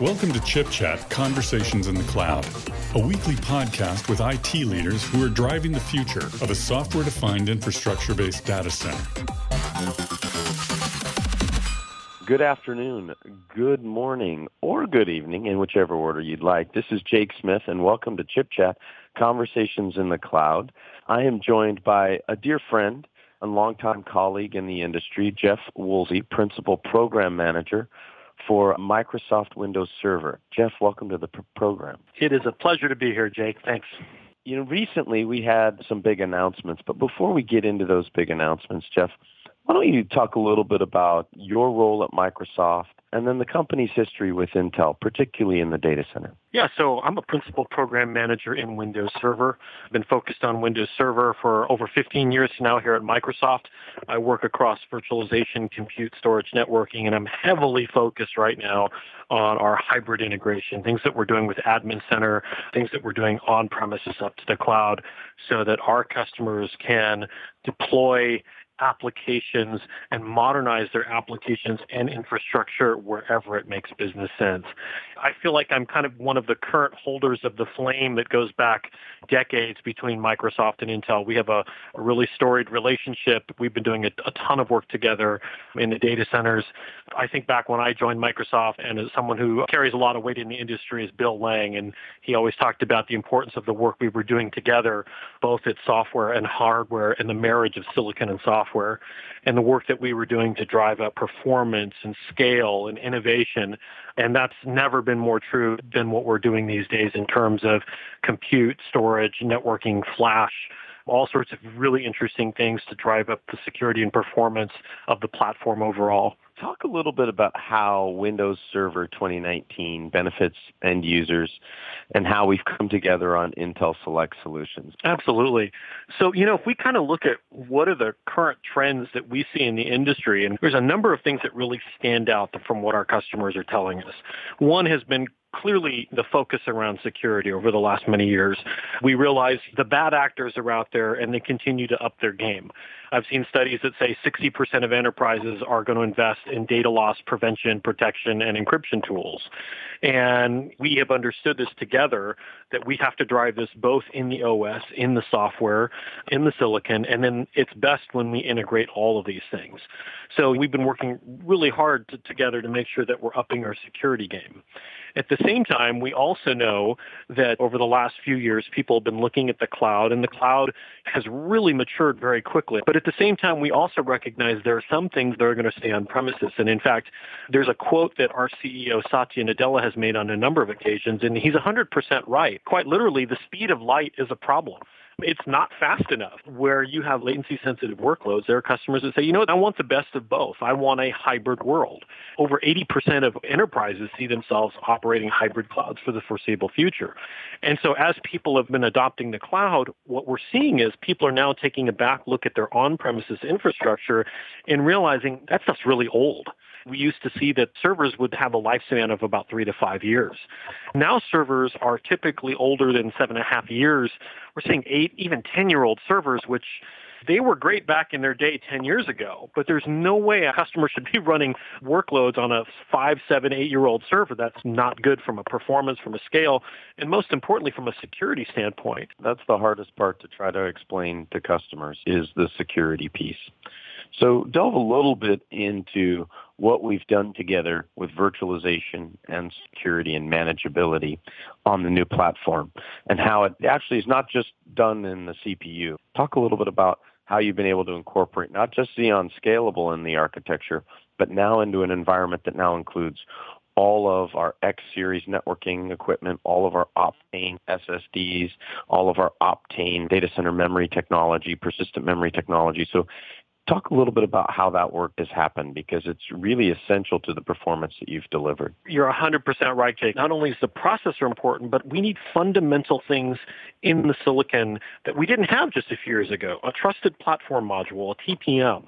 Welcome to Chip Chat Conversations in the Cloud, a weekly podcast with IT leaders who are driving the future of a software defined infrastructure based data center. Good afternoon, good morning, or good evening, in whichever order you'd like. This is Jake Smith, and welcome to Chip Chat Conversations in the Cloud. I am joined by a dear friend and longtime colleague in the industry, Jeff Woolsey, Principal Program Manager for Microsoft Windows Server. Jeff, welcome to the pr- program. It is a pleasure to be here, Jake. Thanks. You know, recently we had some big announcements, but before we get into those big announcements, Jeff, why don't you talk a little bit about your role at Microsoft and then the company's history with Intel, particularly in the data center? Yeah, so I'm a principal program manager in Windows Server. I've been focused on Windows Server for over 15 years now here at Microsoft. I work across virtualization, compute, storage, networking, and I'm heavily focused right now on our hybrid integration, things that we're doing with Admin Center, things that we're doing on premises up to the cloud so that our customers can deploy applications and modernize their applications and infrastructure wherever it makes business sense. I feel like I'm kind of one of the current holders of the flame that goes back decades between Microsoft and Intel. We have a, a really storied relationship. We've been doing a, a, ton of work together in the data centers. I think back when I joined Microsoft and as someone who carries a lot of weight in the industry is Bill Laing, and he always talked about the importance of the work we were doing together, both at software and hardware and the marriage of silicon and software and the work that we were doing to drive up performance and scale and innovation. And that's never been more true than what we're doing these days in terms of compute, storage, networking, flash, all sorts of really interesting things to drive up the security and performance of the platform overall. Talk a little bit about how Windows Server 2019 benefits end users and how we've come together on Intel Select Solutions. Absolutely. So, you know, if we kind of look at what are the current trends that we see in the industry, and there's a number of things that really stand out from what our customers are telling us. One has been clearly the focus around security over the last many years. We realize the bad actors are out there and they continue to up their game. I've seen studies that say 60% of enterprises are going to invest in data loss prevention, protection, and encryption tools. And we have understood this together that we have to drive this both in the OS, in the software, in the silicon, and then it's best when we integrate all of these things. So we've been working really hard to, together to make sure that we're upping our security game. At the same time, we also know that over the last few years, people have been looking at the cloud, and the cloud has really matured very quickly. But at the same time, we also recognize there are some things that are going to stay on premises. And in fact, there's a quote that our CEO, Satya Nadella, has made on a number of occasions, and he's 100% right. Quite literally, the speed of light is a problem it's not fast enough. Where you have latency sensitive workloads, there are customers that say, you know what, I want the best of both. I want a hybrid world. Over 80% of enterprises see themselves operating hybrid clouds for the foreseeable future. And so as people have been adopting the cloud, what we're seeing is people are now taking a back look at their on-premises infrastructure and realizing that stuff's really old we used to see that servers would have a lifespan of about three to five years. Now servers are typically older than seven and a half years. We're seeing eight, even 10-year-old servers, which they were great back in their day 10 years ago, but there's no way a customer should be running workloads on a five, seven, eight-year-old server. That's not good from a performance, from a scale, and most importantly, from a security standpoint. That's the hardest part to try to explain to customers is the security piece. So delve a little bit into what we've done together with virtualization and security and manageability on the new platform and how it actually is not just done in the CPU. Talk a little bit about how you've been able to incorporate not just Xeon Scalable in the architecture, but now into an environment that now includes all of our X series networking equipment, all of our Optane SSDs, all of our Optane data center memory technology, persistent memory technology. So Talk a little bit about how that work has happened because it's really essential to the performance that you've delivered. You're 100% right, Jake. Not only is the processor important, but we need fundamental things in the silicon that we didn't have just a few years ago. A trusted platform module, a TPM.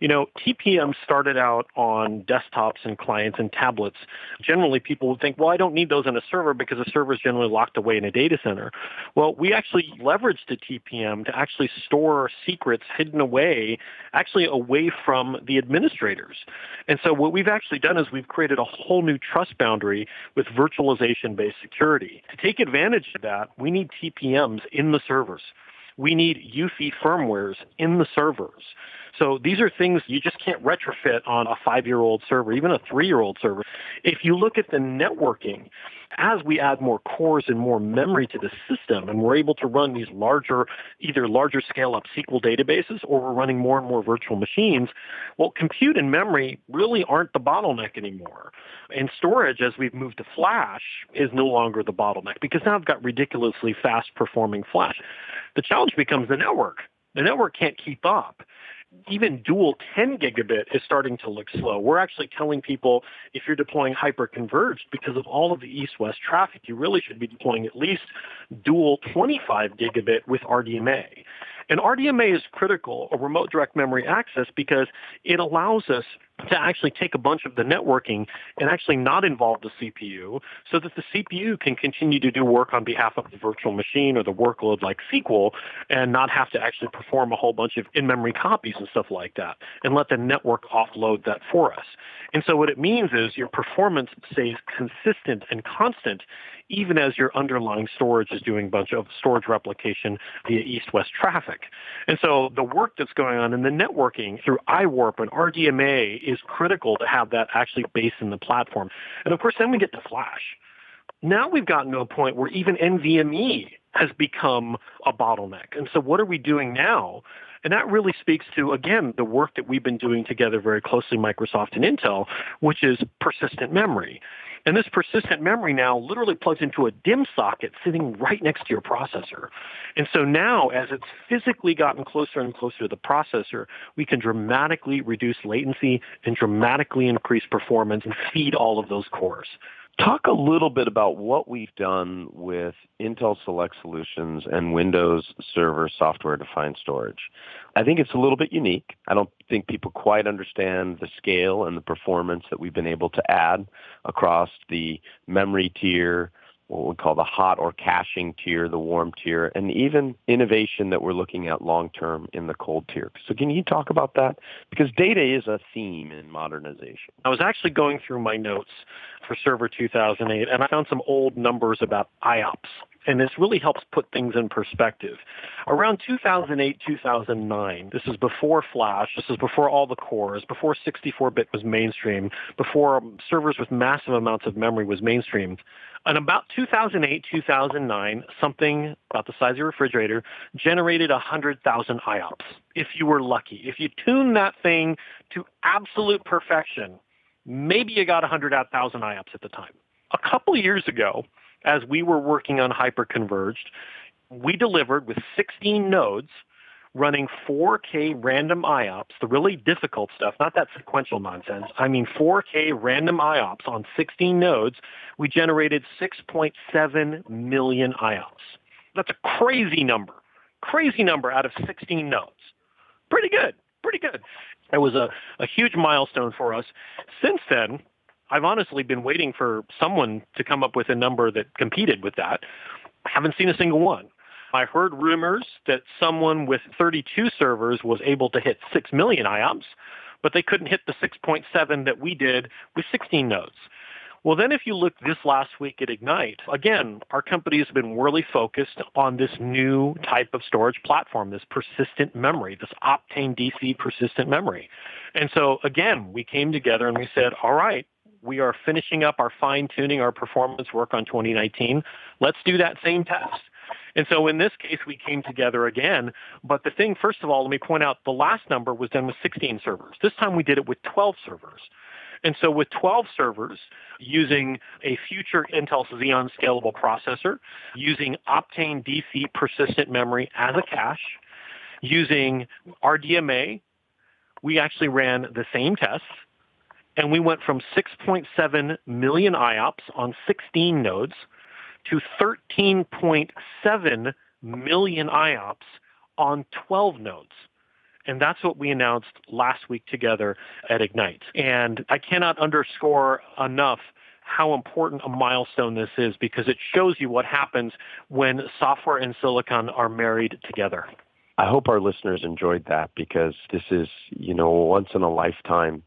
You know, TPM started out on desktops and clients and tablets. Generally, people would think, well, I don't need those in a server because a server is generally locked away in a data center. Well, we actually leveraged the TPM to actually store secrets hidden away, actually away from the administrators. And so what we've actually done is we've created a whole new trust boundary with virtualization-based security. To take advantage of that, we need TPMs in the servers. We need UEFI firmwares in the servers. So these are things you just can't retrofit on a five-year-old server, even a three-year-old server. If you look at the networking, as we add more cores and more memory to the system and we're able to run these larger, either larger scale up SQL databases or we're running more and more virtual machines, well, compute and memory really aren't the bottleneck anymore. And storage, as we've moved to flash, is no longer the bottleneck because now I've got ridiculously fast performing flash. The challenge becomes the network. The network can't keep up even dual 10 gigabit is starting to look slow. We're actually telling people if you're deploying hyper-converged because of all of the east-west traffic, you really should be deploying at least dual 25 gigabit with RDMA. And RDMA is critical, a remote direct memory access, because it allows us to actually take a bunch of the networking and actually not involve the CPU so that the CPU can continue to do work on behalf of the virtual machine or the workload like SQL and not have to actually perform a whole bunch of in-memory copies and stuff like that and let the network offload that for us. And so what it means is your performance stays consistent and constant even as your underlying storage is doing a bunch of storage replication via east-west traffic. And so the work that's going on in the networking through iWarp and RDMA is critical to have that actually based in the platform. And of course, then we get to Flash. Now we've gotten to a point where even NVMe has become a bottleneck. And so what are we doing now? And that really speaks to, again, the work that we've been doing together very closely, Microsoft and Intel, which is persistent memory. And this persistent memory now literally plugs into a DIMM socket sitting right next to your processor. And so now, as it's physically gotten closer and closer to the processor, we can dramatically reduce latency and dramatically increase performance and feed all of those cores. Talk a little bit about what we've done with Intel Select Solutions and Windows Server Software Defined Storage. I think it's a little bit unique. I don't think people quite understand the scale and the performance that we've been able to add across the memory tier, what we call the hot or caching tier, the warm tier, and even innovation that we're looking at long term in the cold tier. So can you talk about that? Because data is a theme in modernization. I was actually going through my notes for Server 2008, and I found some old numbers about IOPS. And this really helps put things in perspective. Around 2008, 2009, this is before Flash, this is before all the cores, before 64-bit was mainstream, before servers with massive amounts of memory was mainstream. In about 2008, 2009, something about the size of your refrigerator generated 100,000 IOPS, if you were lucky. If you tune that thing to absolute perfection, maybe you got 100,000 IOPS at the time. A couple years ago, as we were working on hyperconverged, we delivered with 16 nodes running 4K random IOPS, the really difficult stuff, not that sequential nonsense. I mean 4K random IOPS on 16 nodes, we generated 6.7 million IOPS. That's a crazy number. Crazy number out of 16 nodes. Pretty good. Pretty good. It was a, a huge milestone for us. Since then, I've honestly been waiting for someone to come up with a number that competed with that. I haven't seen a single one. I heard rumors that someone with 32 servers was able to hit 6 million IOPS, but they couldn't hit the 6.7 that we did with 16 nodes. Well, then if you look this last week at Ignite, again, our company has been really focused on this new type of storage platform, this persistent memory, this Optane DC persistent memory. And so again, we came together and we said, all right, we are finishing up our fine tuning, our performance work on 2019. Let's do that same test. And so in this case, we came together again. But the thing, first of all, let me point out the last number was done with 16 servers. This time we did it with 12 servers. And so with 12 servers, using a future Intel Xeon scalable processor, using Optane DC persistent memory as a cache, using RDMA, we actually ran the same tests and we went from 6.7 million IOPS on 16 nodes to 13.7 million IOPS on 12 nodes. And that's what we announced last week together at Ignite. And I cannot underscore enough how important a milestone this is because it shows you what happens when software and silicon are married together. I hope our listeners enjoyed that because this is, you know, once in a lifetime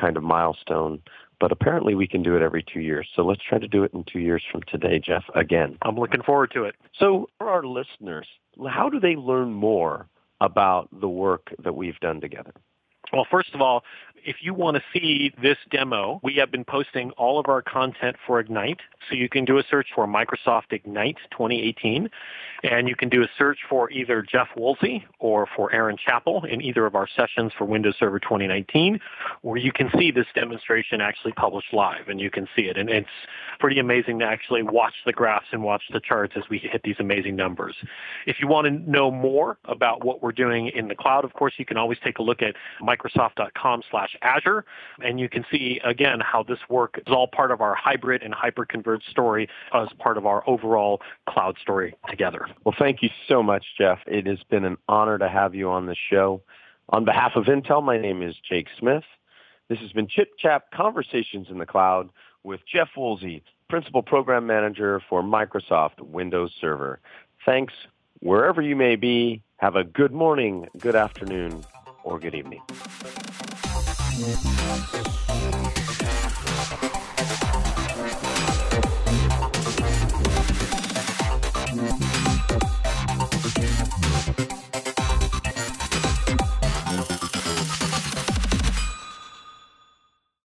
kind of milestone. But apparently we can do it every two years. So let's try to do it in two years from today, Jeff, again. I'm looking forward to it. So for our listeners, how do they learn more about the work that we've done together? Well, first of all, if you want to see this demo, we have been posting all of our content for Ignite. So you can do a search for Microsoft Ignite 2018, and you can do a search for either Jeff Woolsey or for Aaron Chappell in either of our sessions for Windows Server 2019, where you can see this demonstration actually published live, and you can see it. And it's pretty amazing to actually watch the graphs and watch the charts as we hit these amazing numbers. If you want to know more about what we're doing in the cloud, of course, you can always take a look at microsoft.com slash Azure. And you can see, again, how this work is all part of our hybrid and hyper-converged story as part of our overall cloud story together. Well, thank you so much, Jeff. It has been an honor to have you on the show. On behalf of Intel, my name is Jake Smith. This has been Chip Chat Conversations in the Cloud with Jeff Woolsey, Principal Program Manager for Microsoft Windows Server. Thanks wherever you may be. Have a good morning, good afternoon, or good evening.